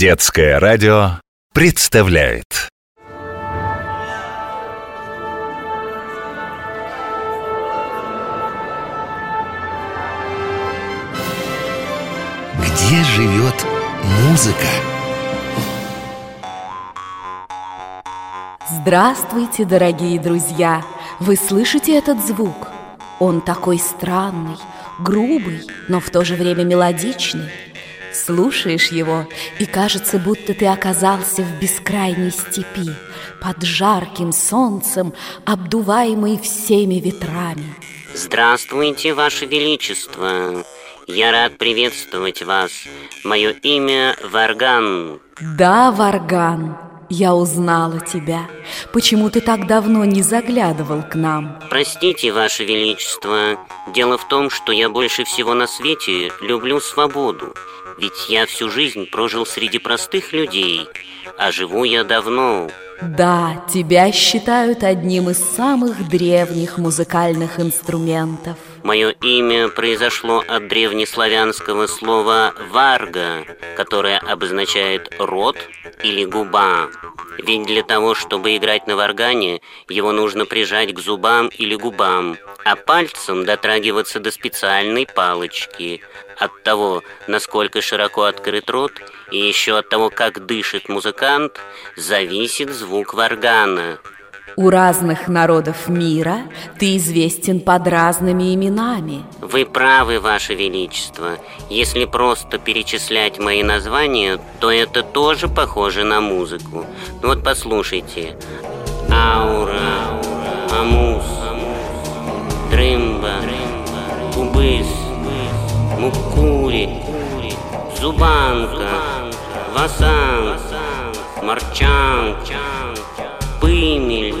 Детское радио представляет Где живет музыка? Здравствуйте, дорогие друзья! Вы слышите этот звук? Он такой странный, грубый, но в то же время мелодичный. Слушаешь его, и кажется, будто ты оказался в бескрайней степи, под жарким солнцем, обдуваемый всеми ветрами. Здравствуйте, Ваше Величество! Я рад приветствовать вас. Мое имя Варган. Да, Варган, я узнала тебя. Почему ты так давно не заглядывал к нам? Простите, Ваше Величество. Дело в том, что я больше всего на свете люблю свободу. Ведь я всю жизнь прожил среди простых людей, а живу я давно. Да, тебя считают одним из самых древних музыкальных инструментов. Мое имя произошло от древнеславянского слова «варга», которое обозначает «рот» или «губа». Ведь для того, чтобы играть на варгане, его нужно прижать к зубам или губам, а пальцем дотрагиваться до специальной палочки. От того, насколько широко открыт рот, и еще от того, как дышит музыкант, зависит звук варгана. У разных народов мира ты известен под разными именами. Вы правы, Ваше Величество. Если просто перечислять мои названия, то это тоже похоже на музыку. Ну вот послушайте. Аура, Мукури, Зубанка, Васан, Марчан, Пымель,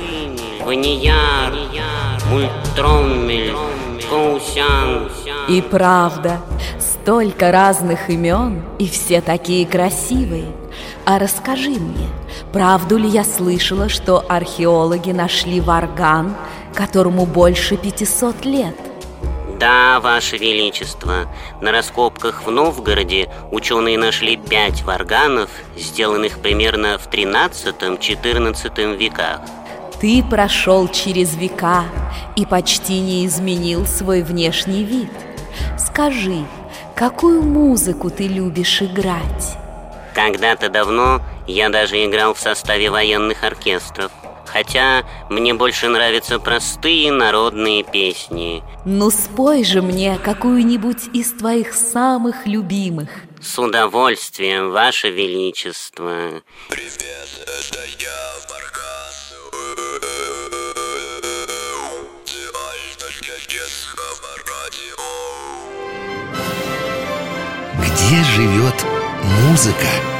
Ванияр, Мультроммель, Коусян. И правда, столько разных имен, и все такие красивые. А расскажи мне, правду ли я слышала, что археологи нашли варган, которому больше 500 лет? Да, Ваше Величество, на раскопках в Новгороде ученые нашли пять варганов, сделанных примерно в 13-14 веках. Ты прошел через века и почти не изменил свой внешний вид. Скажи, какую музыку ты любишь играть? Когда-то давно я даже играл в составе военных оркестров. Хотя мне больше нравятся простые народные песни. Ну спой же мне какую-нибудь из твоих самых любимых. С удовольствием, Ваше Величество. Привет, это я, радио. Где живет музыка?